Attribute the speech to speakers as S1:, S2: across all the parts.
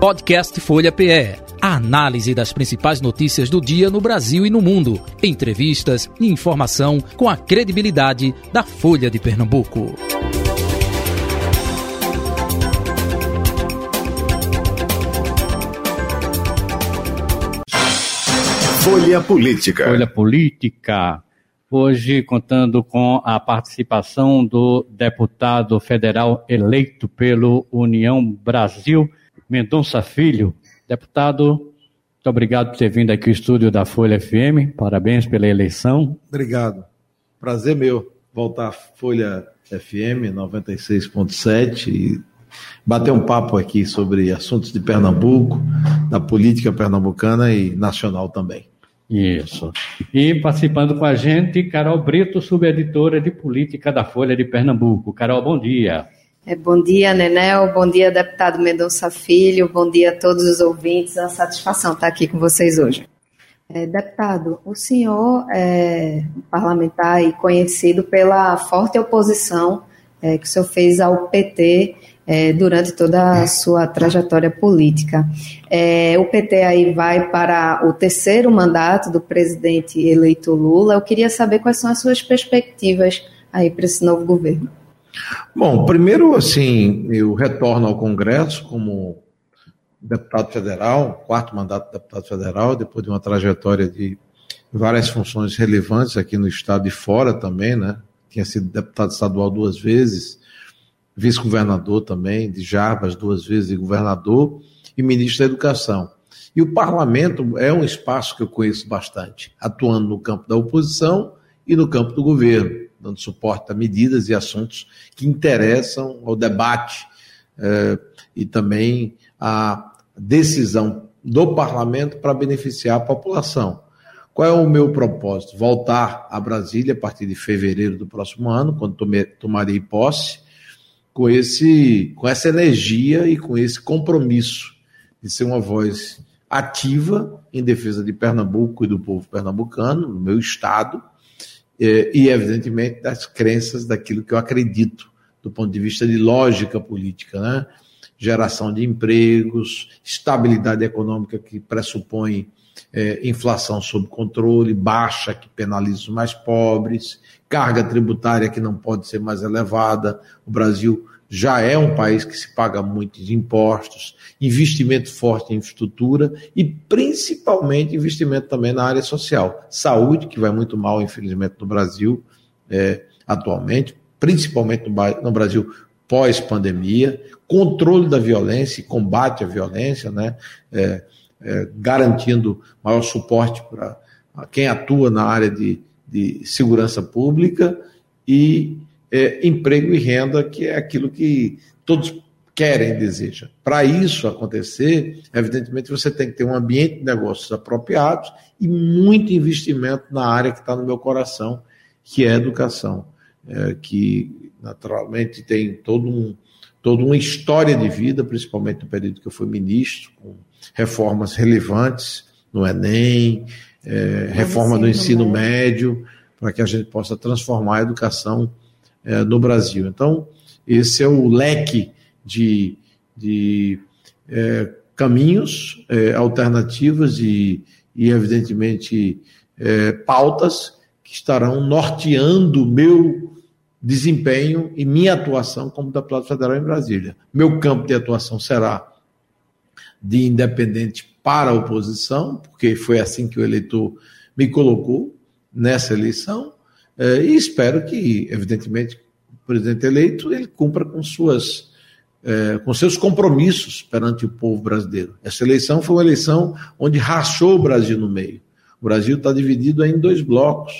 S1: Podcast Folha PE. A análise das principais notícias do dia no Brasil e no mundo. Entrevistas e informação com a credibilidade da Folha de Pernambuco.
S2: Folha Política.
S3: Folha Política. Hoje contando com a participação do deputado federal eleito pelo União Brasil, Mendonça Filho. Deputado, muito obrigado por ter vindo aqui ao estúdio da Folha FM. Parabéns pela eleição.
S4: Obrigado. Prazer meu voltar à Folha FM 96.7 e bater um papo aqui sobre assuntos de Pernambuco, da política pernambucana e nacional também.
S3: Isso. E participando com a gente, Carol Brito, subeditora de política da Folha de Pernambuco. Carol, bom dia.
S5: É, bom dia, Nenel. Bom dia, deputado Mendonça Filho. Bom dia a todos os ouvintes. É uma satisfação estar aqui com vocês hoje. É, deputado, o senhor é parlamentar e conhecido pela forte oposição é, que o senhor fez ao PT é, durante toda a sua trajetória política. É, o PT aí vai para o terceiro mandato do presidente eleito Lula. Eu queria saber quais são as suas perspectivas aí para esse novo governo.
S4: Bom, primeiro, assim, eu retorno ao Congresso como deputado federal, quarto mandato de deputado federal, depois de uma trajetória de várias funções relevantes aqui no estado e fora também, né? Tinha sido deputado estadual duas vezes, vice-governador também, de Jarbas duas vezes, e governador, e ministro da Educação. E o parlamento é um espaço que eu conheço bastante, atuando no campo da oposição e no campo do governo, dando suporte a medidas e assuntos que interessam ao debate eh, e também à decisão do parlamento para beneficiar a população. Qual é o meu propósito? Voltar a Brasília a partir de fevereiro do próximo ano, quando tomarei posse, com, esse, com essa energia e com esse compromisso de ser uma voz ativa em defesa de Pernambuco e do povo pernambucano, no meu estado, e, evidentemente, das crenças daquilo que eu acredito, do ponto de vista de lógica política, né? Geração de empregos, estabilidade econômica que pressupõe é, inflação sob controle, baixa que penaliza os mais pobres, carga tributária que não pode ser mais elevada. O Brasil já é um país que se paga muito de impostos, investimento forte em infraestrutura e principalmente investimento também na área social. Saúde, que vai muito mal, infelizmente, no Brasil é, atualmente, principalmente no, no Brasil pós-pandemia, controle da violência e combate à violência, né? É, é, garantindo maior suporte para quem atua na área de, de segurança pública e é, emprego e renda, que é aquilo que todos querem e desejam. Para isso acontecer, evidentemente você tem que ter um ambiente de negócios apropriados e muito investimento na área que está no meu coração, que é a educação, é, que naturalmente tem todo um, toda uma história de vida, principalmente no período que eu fui ministro, com reformas relevantes no Enem, é, reforma do ensino médio, para que a gente possa transformar a educação é, no Brasil. Então, esse é o leque de, de é, caminhos, é, alternativas e, e evidentemente, é, pautas que estarão norteando meu desempenho e minha atuação como deputado federal em Brasília. Meu campo de atuação será de independente para a oposição, porque foi assim que o eleitor me colocou nessa eleição, é, e espero que, evidentemente, o presidente eleito ele cumpra com suas é, com seus compromissos perante o povo brasileiro. Essa eleição foi uma eleição onde rachou o Brasil no meio. O Brasil está dividido em dois blocos.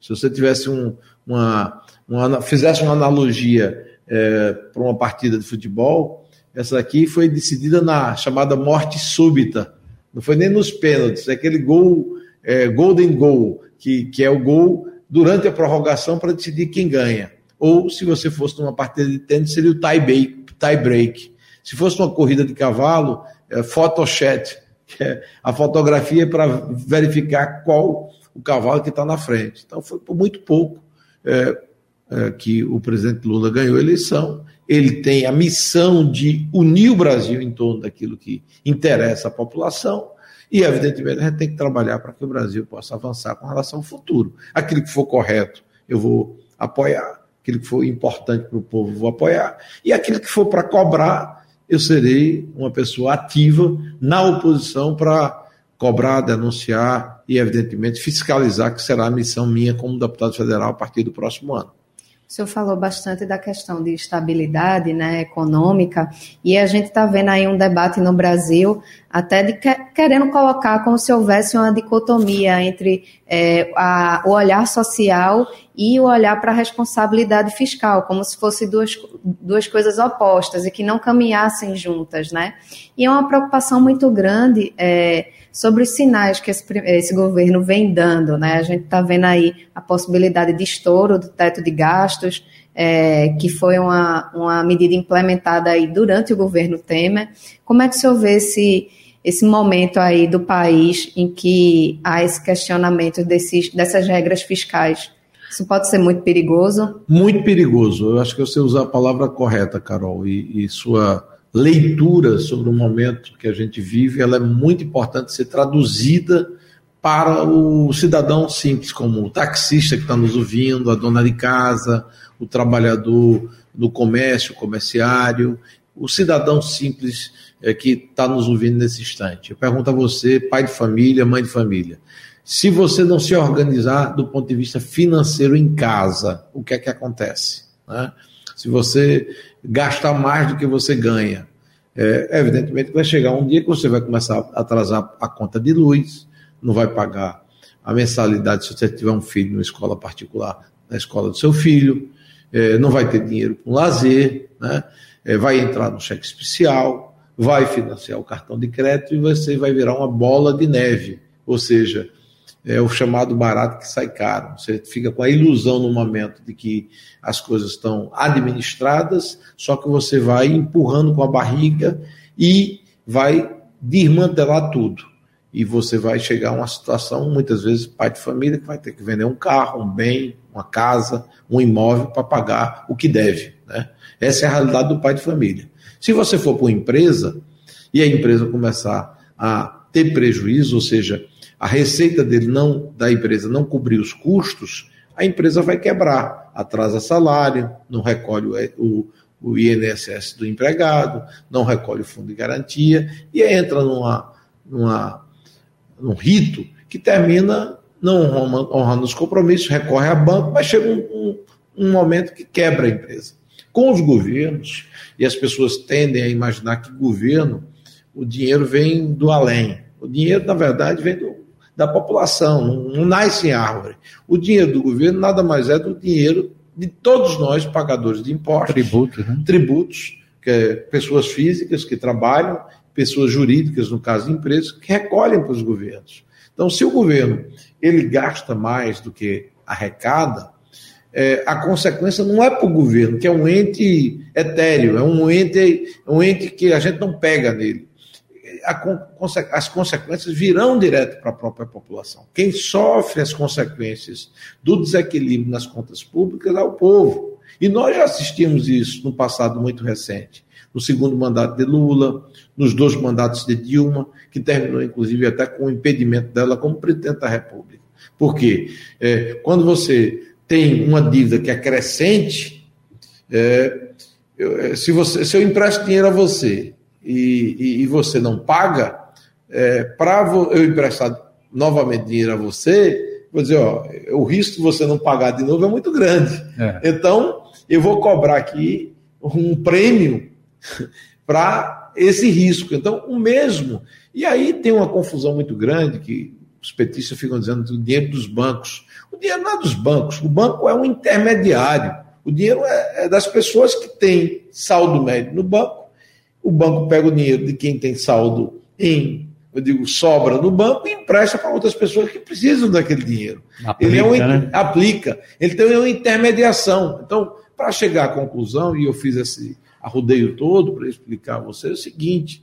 S4: Se você tivesse um, uma, uma, fizesse uma analogia é, para uma partida de futebol, essa aqui foi decidida na chamada morte súbita. Não foi nem nos pênaltis, é aquele gol, é, golden goal, que, que é o gol durante a prorrogação para decidir quem ganha. Ou, se você fosse numa partida de tênis, seria o tie break. Tie break. Se fosse uma corrida de cavalo, é photochat, que é a fotografia para verificar qual o cavalo que está na frente. Então, foi por muito pouco é, é, que o presidente Lula ganhou a eleição ele tem a missão de unir o Brasil em torno daquilo que interessa à população. E, evidentemente, a gente tem que trabalhar para que o Brasil possa avançar com relação ao futuro. Aquilo que for correto, eu vou apoiar. Aquilo que for importante para o povo, vou apoiar. E aquilo que for para cobrar, eu serei uma pessoa ativa na oposição para cobrar, denunciar e, evidentemente, fiscalizar, que será a missão minha como deputado federal a partir do próximo ano.
S5: O senhor falou bastante da questão de estabilidade né, econômica, e a gente está vendo aí um debate no Brasil, até de que, querendo colocar como se houvesse uma dicotomia entre é, a, o olhar social e o olhar para a responsabilidade fiscal, como se fossem duas, duas coisas opostas e que não caminhassem juntas. Né? E é uma preocupação muito grande. É, sobre os sinais que esse, esse governo vem dando. Né? A gente está vendo aí a possibilidade de estouro do teto de gastos, é, que foi uma, uma medida implementada aí durante o governo Temer. Como é que o senhor vê esse, esse momento aí do país em que há esse questionamento desses, dessas regras fiscais? Isso pode ser muito perigoso?
S4: Muito perigoso. Eu acho que você usou a palavra correta, Carol, e, e sua leitura sobre o momento que a gente vive, ela é muito importante ser traduzida para o cidadão simples, como o taxista que está nos ouvindo, a dona de casa, o trabalhador do comércio, o comerciário, o cidadão simples é, que está nos ouvindo nesse instante. Eu pergunto a você, pai de família, mãe de família, se você não se organizar do ponto de vista financeiro em casa, o que é que acontece? Né? Se você gastar mais do que você ganha, é, evidentemente vai chegar um dia que você vai começar a atrasar a conta de luz, não vai pagar a mensalidade se você tiver um filho numa escola particular, na escola do seu filho, é, não vai ter dinheiro para um lazer, né? É, vai entrar no cheque especial, vai financiar o cartão de crédito e você vai virar uma bola de neve, ou seja, é o chamado barato que sai caro. Você fica com a ilusão no momento de que as coisas estão administradas, só que você vai empurrando com a barriga e vai desmantelar tudo. E você vai chegar a uma situação, muitas vezes, pai de família que vai ter que vender um carro, um bem, uma casa, um imóvel para pagar o que deve. Né? Essa é a realidade do pai de família. Se você for para uma empresa e a empresa começar a ter prejuízo, ou seja, a receita dele não da empresa não cobrir os custos, a empresa vai quebrar, atrasa salário, não recolhe o, o INSS do empregado, não recolhe o fundo de garantia e entra numa, numa, num rito que termina não honrando os compromissos, recorre a banco, mas chega um, um, um momento que quebra a empresa. Com os governos, e as pessoas tendem a imaginar que governo, o dinheiro vem do além. O dinheiro, na verdade, vem do, da população, não, não nasce em árvore. O dinheiro do governo nada mais é do dinheiro de todos nós, pagadores de impostos,
S3: tributos, né?
S4: tributos que é pessoas físicas que trabalham, pessoas jurídicas, no caso de empresas, que recolhem para os governos. Então, se o governo ele gasta mais do que arrecada, é, a consequência não é para o governo, que é um ente etéreo, é um ente, um ente que a gente não pega nele as consequências virão direto para a própria população. Quem sofre as consequências do desequilíbrio nas contas públicas é o povo. E nós já assistimos isso no passado muito recente. No segundo mandato de Lula, nos dois mandatos de Dilma, que terminou, inclusive, até com o impedimento dela como presidente da República. Por quê? É, quando você tem uma dívida que é crescente, é, é, se, você, se eu empresto dinheiro a você e, e, e você não paga, é, para eu emprestar novamente dinheiro a você, vou dizer, ó, o risco de você não pagar de novo é muito grande. É. Então, eu vou cobrar aqui um prêmio para esse risco. Então, o mesmo. E aí tem uma confusão muito grande que os petistas ficam dizendo do dinheiro dos bancos. O dinheiro não é dos bancos, o banco é um intermediário. O dinheiro é, é das pessoas que têm saldo médio no banco o banco pega o dinheiro de quem tem saldo em, eu digo, sobra no banco e empresta para outras pessoas que precisam daquele dinheiro. Aplica, ele é um, né? aplica. Ele tem uma intermediação. Então, para chegar à conclusão, e eu fiz esse arrodeio todo para explicar a você, é o seguinte: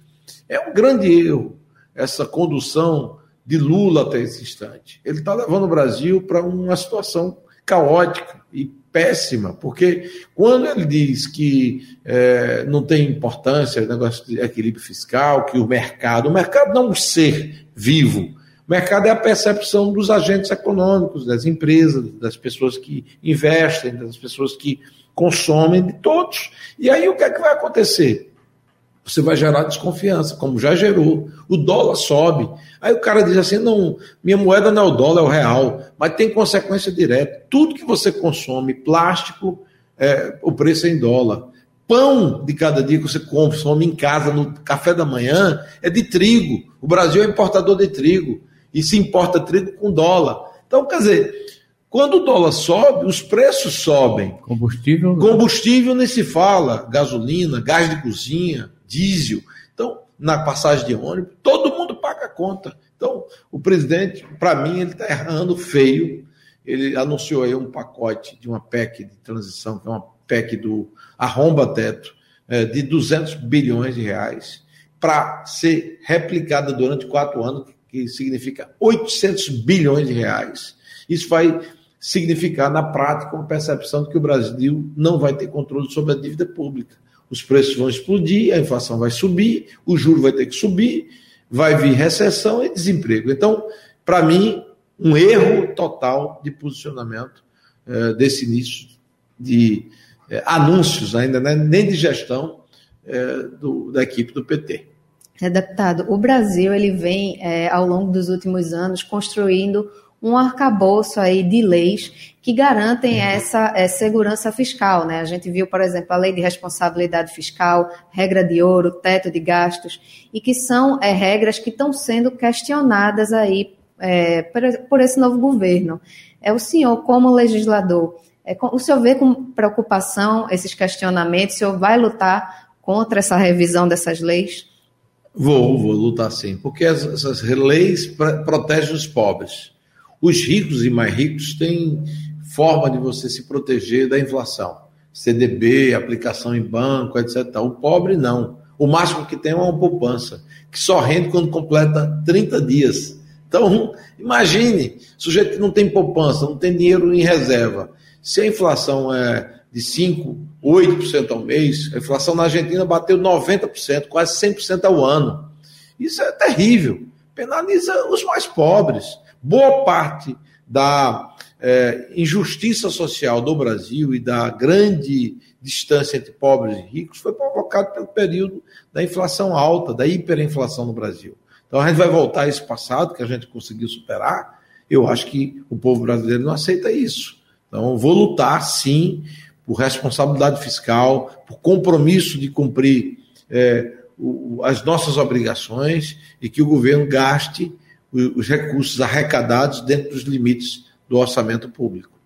S4: é um grande erro essa condução de Lula até esse instante. Ele está levando o Brasil para uma situação caótica e péssima, porque quando ele diz que é, não tem importância o negócio de equilíbrio fiscal, que o mercado, o mercado não é um ser vivo, o mercado é a percepção dos agentes econômicos, das empresas, das pessoas que investem, das pessoas que consomem, de todos. E aí o que é que vai acontecer? Você vai gerar desconfiança, como já gerou. O dólar sobe. Aí o cara diz assim: não, minha moeda não é o dólar, é o real. Mas tem consequência direta. Tudo que você consome, plástico, é, o preço é em dólar. Pão de cada dia que você consome em casa, no café da manhã, é de trigo. O Brasil é importador de trigo. E se importa trigo com dólar. Então, quer dizer, quando o dólar sobe, os preços sobem.
S3: Combustível?
S4: Combustível nem se fala. Gasolina, gás de cozinha, diesel. Então, na passagem de ônibus, todo mundo paga a conta. Então, o presidente, para mim, ele está errando feio. Ele anunciou aí um pacote de uma PEC de transição, que é uma PEC do arromba-teto, é, de 200 bilhões de reais, para ser replicada durante quatro anos, que significa 800 bilhões de reais. Isso vai significar, na prática, uma percepção de que o Brasil não vai ter controle sobre a dívida pública os preços vão explodir, a inflação vai subir, o juro vai ter que subir, vai vir recessão e desemprego. Então, para mim, um erro total de posicionamento é, desse início de é, anúncios, ainda né, nem de gestão é, do, da equipe do PT.
S5: É, deputado, o Brasil ele vem, ao longo dos últimos anos, construindo um arcabouço aí de leis que garantem uhum. essa é, segurança fiscal. Né? A gente viu, por exemplo, a lei de responsabilidade fiscal, regra de ouro, teto de gastos, e que são é, regras que estão sendo questionadas aí é, por, por, esse novo governo. É o senhor, como legislador, é, o senhor vê com preocupação esses questionamentos? O senhor vai lutar contra essa revisão dessas leis?
S4: Vou, vou lutar sim, porque essas leis protegem os pobres os ricos e mais ricos têm forma de você se proteger da inflação. CDB, aplicação em banco, etc. O pobre não. O máximo que tem é uma poupança, que só rende quando completa 30 dias. Então, imagine, sujeito que não tem poupança, não tem dinheiro em reserva. Se a inflação é de 5, 8% ao mês, a inflação na Argentina bateu 90%, quase 100% ao ano. Isso é terrível. Penaliza os mais pobres. Boa parte da é, injustiça social do Brasil e da grande distância entre pobres e ricos foi provocado pelo período da inflação alta, da hiperinflação no Brasil. Então a gente vai voltar a esse passado que a gente conseguiu superar. Eu acho que o povo brasileiro não aceita isso. Então vou lutar sim por responsabilidade fiscal, por compromisso de cumprir é, o, as nossas obrigações e que o governo gaste os recursos arrecadados dentro dos limites do orçamento público.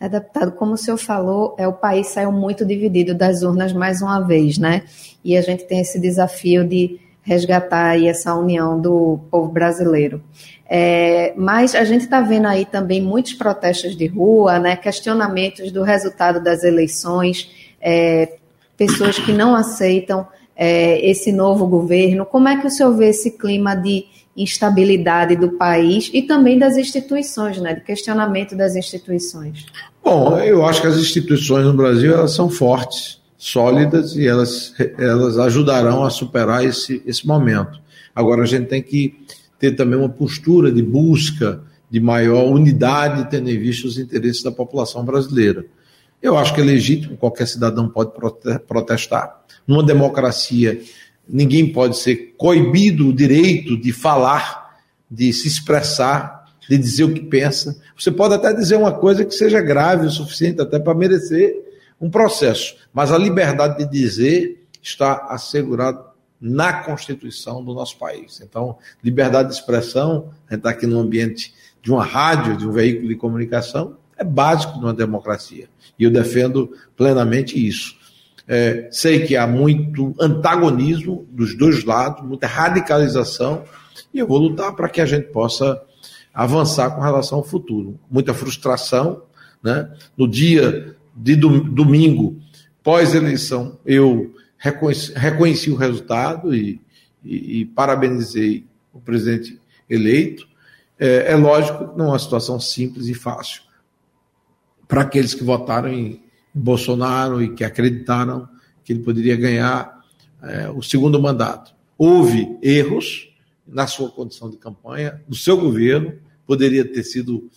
S5: É, deputado, como o senhor falou, é, o país saiu muito dividido das urnas mais uma vez, né? E a gente tem esse desafio de resgatar aí essa união do povo brasileiro. É, mas a gente está vendo aí também muitos protestos de rua, né, questionamentos do resultado das eleições, é, pessoas que não aceitam é, esse novo governo. Como é que o senhor vê esse clima de instabilidade do país e também das instituições, né, de questionamento das instituições?
S4: Bom, eu acho que as instituições no Brasil elas são fortes, sólidas e elas, elas ajudarão a superar esse, esse momento. Agora a gente tem que ter também uma postura de busca de maior unidade, tendo em vista os interesses da população brasileira. Eu acho que é legítimo, qualquer cidadão pode protestar. Numa democracia ninguém pode ser coibido o direito de falar, de se expressar, de dizer o que pensa. Você pode até dizer uma coisa que seja grave o suficiente até para merecer um processo, mas a liberdade de dizer está assegurada na Constituição do nosso país. Então, liberdade de expressão, a gente está aqui no ambiente de uma rádio, de um veículo de comunicação, é básico de uma democracia. E eu defendo plenamente isso. É, sei que há muito antagonismo dos dois lados, muita radicalização, e eu vou lutar para que a gente possa avançar com relação ao futuro. Muita frustração. Né? No dia de domingo, pós-eleição, eu reconheci, reconheci, o resultado e, e, e, parabenizei o presidente eleito. É, é lógico que não é uma situação simples e fácil. para aqueles que votaram em Bolsonaro e que acreditaram que ele poderia ganhar é, o segundo mandato. Houve erros na sua condição de campanha, no seu governo, poderia ter sido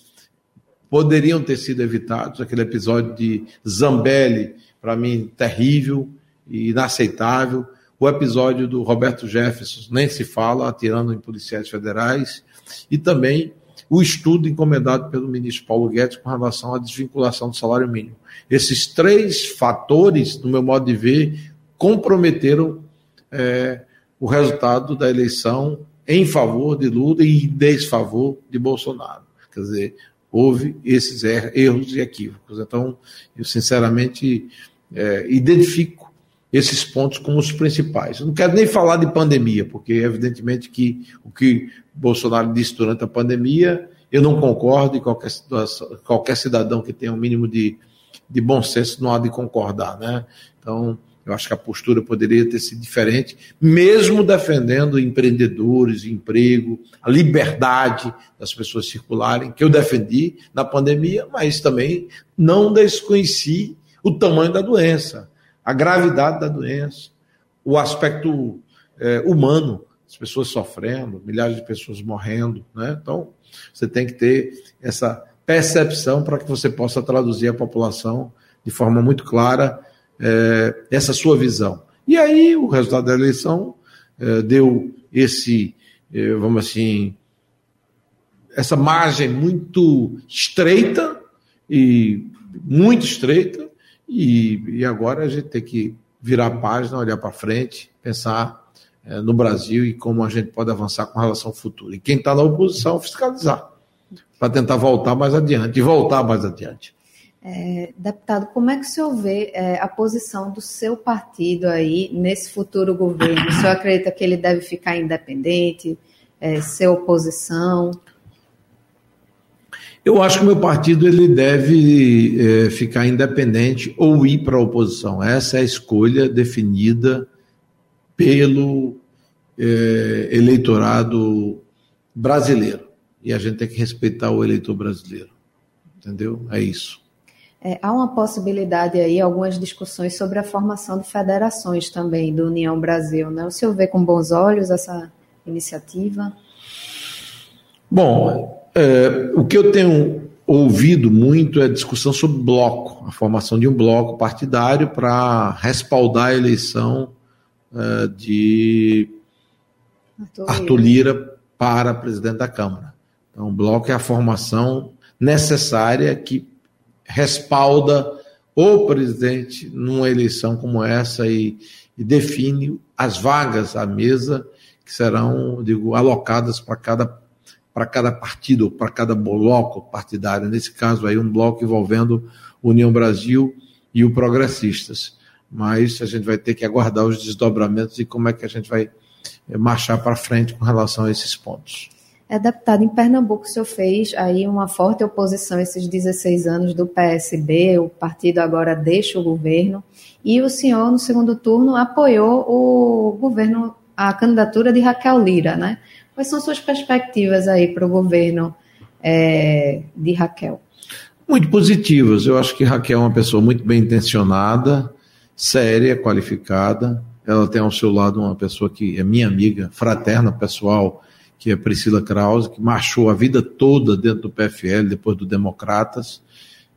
S4: poderiam ter sido evitados. Aquele episódio de Zambelli, para mim, terrível e inaceitável. O episódio do Roberto Jefferson, nem se fala, atirando em policiais federais. E também o estudo encomendado pelo ministro Paulo Guedes com relação à desvinculação do salário mínimo. Esses três fatores, no meu modo de ver, comprometeram é, o resultado da eleição em favor de Lula e em desfavor de Bolsonaro. Quer dizer, houve esses er erros e equívocos. Então, eu sinceramente é, identifico esses pontos como os principais. Eu não quero nem falar de pandemia, porque evidentemente que o que Bolsonaro disse durante a pandemia, eu não concordo e qualquer, qualquer cidadão que tenha um mínimo de, de bom senso não há de concordar, né? Então, eu acho que a postura poderia ter sido diferente, mesmo defendendo empreendedores, emprego, a liberdade das pessoas circularem, que eu defendi na pandemia, mas também não desconheci o tamanho da doença, a gravidade da doença, o aspecto é, humano, as pessoas sofrendo, milhares de pessoas morrendo. Né? Então, você tem que ter essa percepção para que você possa traduzir a população de forma muito clara é, essa sua visão. E aí o resultado da eleição é, deu esse, é, vamos assim, essa margem muito estreita e muito estreita e, e agora a gente tem que virar a página, olhar para frente, pensar é, no Brasil e como a gente pode avançar com relação ao futuro. E quem está na oposição, fiscalizar, para tentar voltar mais adiante e voltar mais adiante.
S5: É, deputado, como é que o senhor vê é, a posição do seu partido aí nesse futuro governo? O senhor acredita que ele deve ficar independente, é, ser oposição?
S4: Eu acho que o meu partido ele deve é, ficar independente ou ir para a oposição. Essa é a escolha definida pelo é, eleitorado brasileiro. E a gente tem que respeitar o eleitor brasileiro. Entendeu? É isso.
S5: É, há uma possibilidade aí, algumas discussões sobre a formação de federações também do União Brasil. Né? O senhor vê com bons olhos essa iniciativa?
S4: Bom, é, o que eu tenho ouvido muito é discussão sobre bloco, a formação de um bloco partidário para respaldar a eleição é, de Arthur, Arthur Lira para presidente da Câmara. Então, o bloco é a formação necessária que respalda o presidente numa eleição como essa e, e define as vagas à mesa que serão, digo, alocadas para cada para cada partido, para cada bloco partidário. Nesse caso aí, um bloco envolvendo União Brasil e o Progressistas. Mas a gente vai ter que aguardar os desdobramentos e como é que a gente vai marchar para frente com relação a esses pontos.
S5: É, deputado, em Pernambuco o senhor fez aí uma forte oposição esses 16 anos do PSB, o partido agora deixa o governo, e o senhor, no segundo turno, apoiou o governo, a candidatura de Raquel Lira, né? Quais são suas perspectivas aí para o governo é, de Raquel?
S4: Muito positivas. Eu acho que Raquel é uma pessoa muito bem intencionada, séria, qualificada. Ela tem ao seu lado uma pessoa que é minha amiga, fraterna, pessoal, que é Priscila Krause, que marchou a vida toda dentro do PFL, depois do Democratas,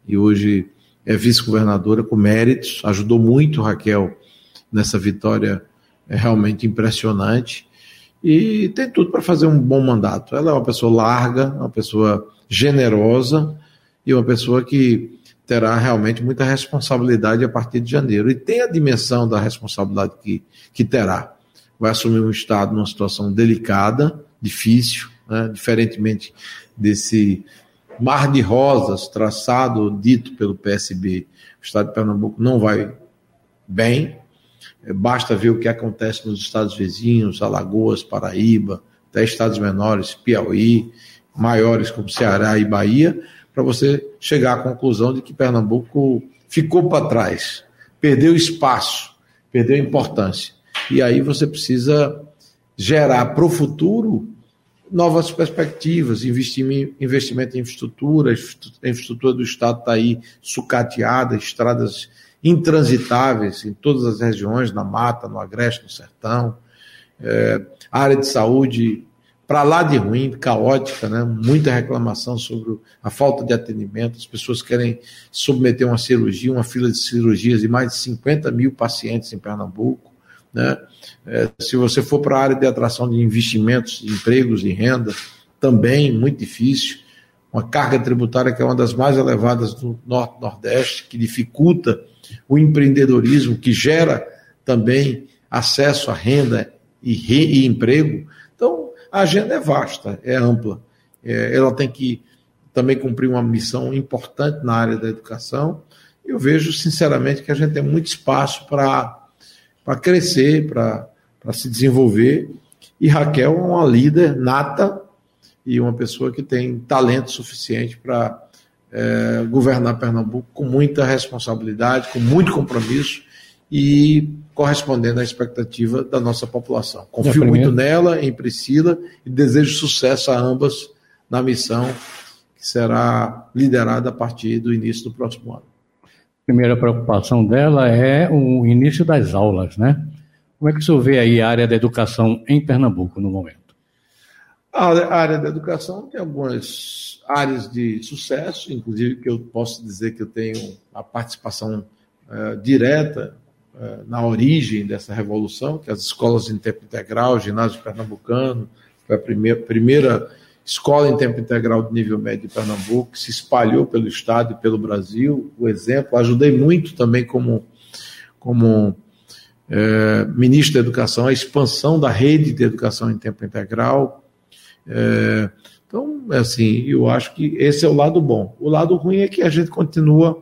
S4: e hoje é vice-governadora com méritos, ajudou muito Raquel nessa vitória é realmente impressionante e tem tudo para fazer um bom mandato. Ela é uma pessoa larga, uma pessoa generosa e uma pessoa que terá realmente muita responsabilidade a partir de janeiro. E tem a dimensão da responsabilidade que, que terá. Vai assumir um Estado numa situação delicada, difícil, né? diferentemente desse mar de rosas traçado, dito pelo PSB. O Estado de Pernambuco não vai bem, é, basta ver o que acontece nos estados vizinhos, Alagoas, Paraíba, até estados menores, Piauí, maiores como Ceará e Bahia, para você chegar à conclusão de que Pernambuco ficou para trás, perdeu espaço, perdeu importância. E aí você precisa gerar para o futuro novas perspectivas, investimento, em infraestrutura, a infraestrutura do Estado está aí sucateada, estradas intransitáveis em todas as regiões, na mata, no agreste, no sertão. É, área de saúde para lá de ruim, caótica, né? muita reclamação sobre a falta de atendimento. As pessoas querem submeter uma cirurgia, uma fila de cirurgias de mais de 50 mil pacientes em Pernambuco. Né? É, se você for para a área de atração de investimentos, empregos e renda, também muito difícil. Uma carga tributária que é uma das mais elevadas do Norte-Nordeste, que dificulta o empreendedorismo, que gera também acesso à renda e, re, e emprego. Então, a agenda é vasta, é ampla. É, ela tem que também cumprir uma missão importante na área da educação. Eu vejo, sinceramente, que a gente tem muito espaço para crescer, para se desenvolver. E Raquel é uma líder nata e uma pessoa que tem talento suficiente para é, governar Pernambuco com muita responsabilidade, com muito compromisso e correspondendo à expectativa da nossa população. Confio muito nela, em Priscila, e desejo sucesso a ambas na missão que será liderada a partir do início do próximo ano.
S3: A primeira preocupação dela é o início das aulas, né? Como é que o senhor vê aí a área da educação em Pernambuco no momento?
S4: A área da educação tem algumas áreas de sucesso, inclusive que eu posso dizer que eu tenho a participação uh, direta na origem dessa revolução, que as escolas em tempo integral, o ginásio pernambucano, foi a primeira, primeira escola em tempo integral de nível médio de Pernambuco, que se espalhou pelo estado e pelo Brasil, o exemplo. Ajudei muito também como, como é, ministro da Educação a expansão da rede de educação em tempo integral, é, então, é assim, eu acho que esse é o lado bom. O lado ruim é que a gente continua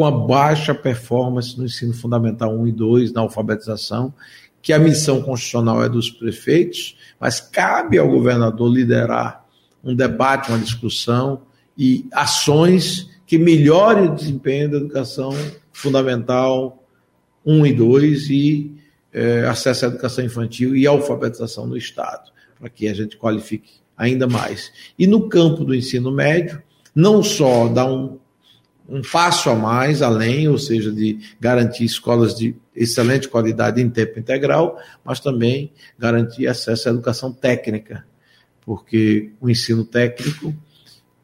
S4: com a baixa performance no ensino fundamental 1 e 2, na alfabetização, que a missão constitucional é dos prefeitos, mas cabe ao governador liderar um debate, uma discussão e ações que melhorem o desempenho da educação fundamental 1 e 2 e é, acesso à educação infantil e alfabetização no Estado para que a gente qualifique ainda mais. E no campo do ensino médio, não só dar um, um passo a mais, além, ou seja, de garantir escolas de excelente qualidade em tempo integral, mas também garantir acesso à educação técnica, porque o ensino técnico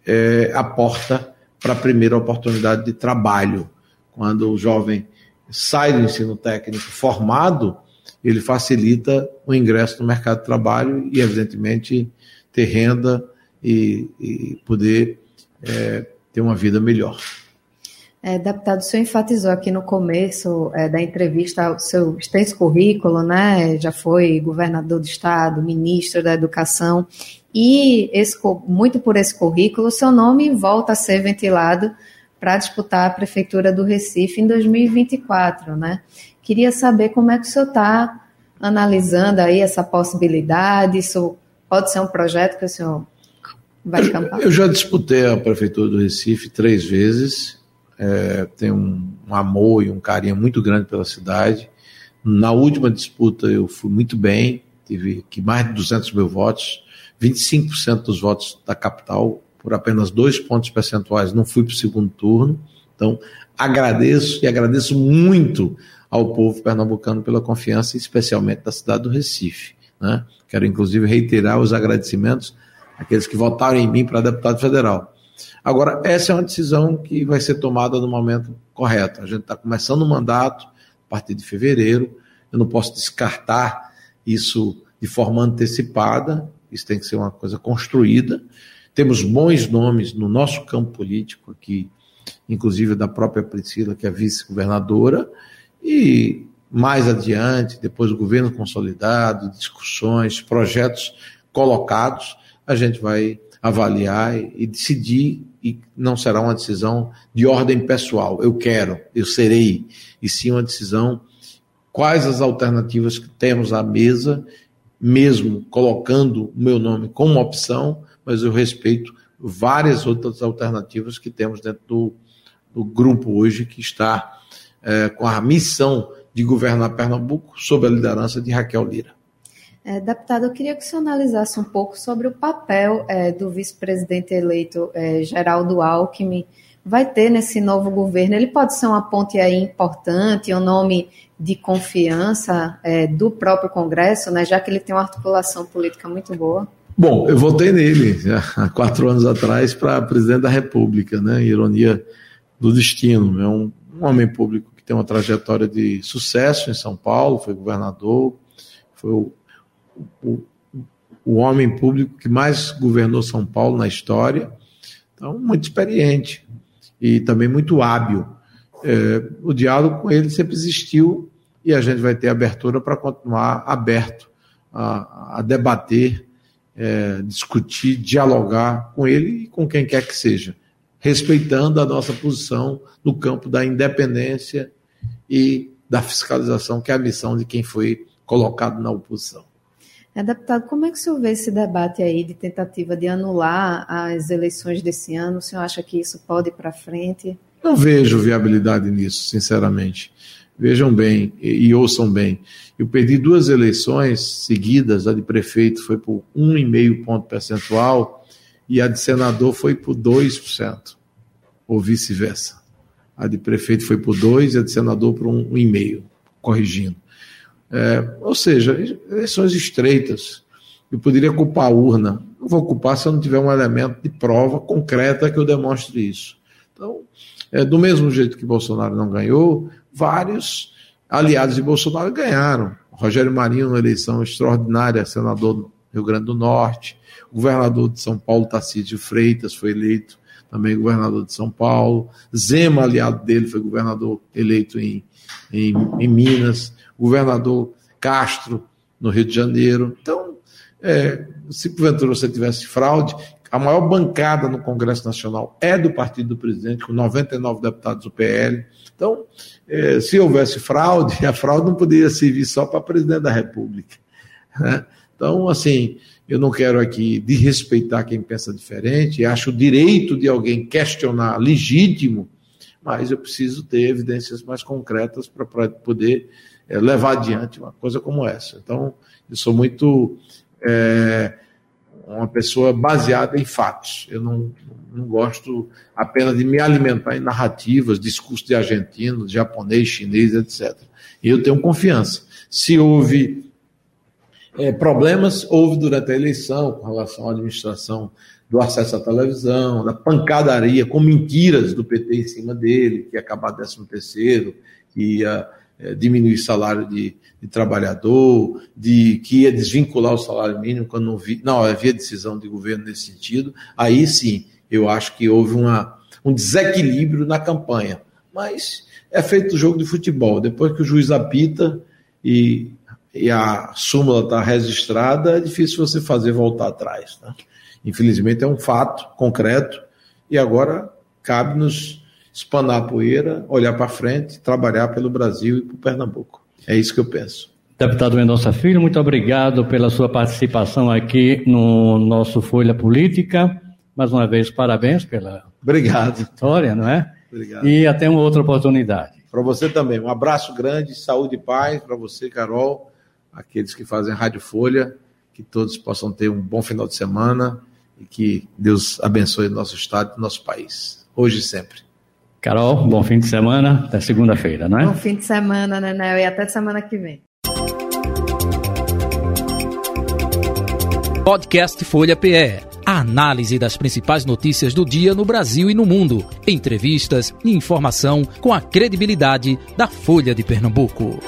S4: é a porta para a primeira oportunidade de trabalho. Quando o jovem sai do ensino técnico formado, ele facilita o ingresso no mercado de trabalho e, evidentemente, ter renda e, e poder é, ter uma vida melhor.
S5: É, deputado, o senhor enfatizou aqui no começo é, da entrevista o seu extenso currículo, né? Já foi governador do estado, ministro da educação, e esse, muito por esse currículo, o seu nome volta a ser ventilado para disputar a prefeitura do Recife em 2024, né? Queria saber como é que o senhor está analisando aí essa possibilidade, isso pode ser um projeto que o senhor vai campar?
S4: Eu já disputei a prefeitura do Recife três vezes, é, tenho um, um amor e um carinho muito grande pela cidade. Na última disputa eu fui muito bem, tive aqui mais de 200 mil votos, 25% dos votos da capital, por apenas dois pontos percentuais, não fui para o segundo turno. Então, agradeço e agradeço muito ao povo pernambucano pela confiança, especialmente da cidade do Recife. Né? Quero, inclusive, reiterar os agradecimentos àqueles que votaram em mim para deputado federal. Agora, essa é uma decisão que vai ser tomada no momento correto. A gente está começando o mandato a partir de fevereiro. Eu não posso descartar isso de forma antecipada. Isso tem que ser uma coisa construída. Temos bons nomes no nosso campo político aqui, inclusive da própria Priscila, que é vice-governadora, e mais adiante, depois do governo consolidado, discussões, projetos colocados, a gente vai avaliar e decidir, e não será uma decisão de ordem pessoal, eu quero, eu serei, e sim uma decisão quais as alternativas que temos à mesa, mesmo colocando o meu nome como opção, mas eu respeito várias outras alternativas que temos dentro do, do grupo hoje que está é, com a missão de governar Pernambuco sob a liderança de Raquel Lira.
S5: É, deputado, eu queria que o senhor analisasse um pouco sobre o papel é, do vice-presidente eleito é, Geraldo Alckmin vai ter nesse novo governo. Ele pode ser uma ponte aí importante, um nome de confiança é, do próprio Congresso, né, já que ele tem uma articulação política muito boa.
S4: Bom, eu votei nele há quatro anos atrás para presidente da República, né? Ironia do destino. É um, um homem público que tem uma trajetória de sucesso em São Paulo, foi governador, foi o o, o homem público que mais governou São Paulo na história. Então, muito experiente e também muito hábil. É, o diálogo com ele sempre existiu e a gente vai ter abertura para continuar aberto a, a debater, é, discutir, dialogar com ele e com quem quer que seja, respeitando a nossa posição no campo da independência e da fiscalização, que é a missão de quem foi colocado na oposição.
S5: É, deputado, como é que o senhor vê esse debate aí de tentativa de anular as eleições desse ano? O senhor acha que isso pode ir para frente?
S4: Não vejo viabilidade nisso, sinceramente. Vejam bem e, e, ouçam bem. Eu perdi duas eleições seguidas, a de prefeito foi por 1,5 ponto percentual e a de senador foi por 2%, ou vice-versa. A de prefeito foi por 2% e a de senador por 1,5%, corrigindo. É, ou seja, eleições estreitas. Eu poderia culpar a urna. Não vou culpar se eu não tiver um elemento de prova concreta que eu demonstre isso. Então, é, do mesmo jeito que Bolsonaro não ganhou, vários aliados de Bolsonaro ganharam. Rogério Marinho, na eleição extraordinária, senador do Rio Grande do Norte. O governador de São Paulo, Tarcísio Freitas, foi eleito também governador de São Paulo. Zema, aliado dele, foi governador eleito em, em, em Minas governador Castro, no Rio de Janeiro. Então, é, se porventura você tivesse fraude, a maior bancada no Congresso Nacional é do partido do presidente, com 99 deputados do PL. Então, é, se houvesse fraude, a fraude não poderia servir só para presidente da República. Né? Então, assim, eu não quero aqui desrespeitar quem pensa diferente, acho o direito de alguém questionar legítimo, mas eu preciso ter evidências mais concretas para poder é, levar adiante uma coisa como essa. Então, eu sou muito é, uma pessoa baseada em fatos. Eu não, não gosto apenas de me alimentar em narrativas, discursos de argentino, de japonês, chinês, etc. Eu tenho confiança. Se houve é, problemas, houve durante a eleição com relação à administração do acesso à televisão, da pancadaria com mentiras do PT em cima dele, que ia acabar 13 terceiro, que ia é, diminuir salário de, de, trabalhador, de que ia desvincular o salário mínimo quando não, vi, não havia decisão de governo nesse sentido, aí sim eu acho que houve uma, um desequilíbrio na campanha. Mas é feito o jogo de futebol. Depois que o juiz apita e, e a súmula está registrada, é difícil você fazer voltar atrás. Né? Infelizmente é um fato concreto e agora cabe-nos espanar a poeira, olhar para frente, trabalhar pelo Brasil e para Pernambuco. É isso que eu penso.
S3: Deputado Mendonça Filho, muito obrigado pela sua participação aqui no nosso Folha Política. Mais uma vez, parabéns pela
S4: obrigado.
S3: vitória, não é?
S4: Obrigado.
S3: E até uma outra oportunidade.
S4: Para você também. Um abraço grande, saúde e paz para você, Carol, aqueles que fazem Rádio Folha, que todos possam ter um bom final de semana e que Deus abençoe o nosso estado e nosso país, hoje e sempre.
S3: Carol, bom fim de semana, até segunda-feira, não é?
S5: Bom fim de semana, Nenel, e até semana que vem.
S1: Podcast Folha PE. A análise das principais notícias do dia no Brasil e no mundo. Entrevistas e informação com a credibilidade da Folha de Pernambuco.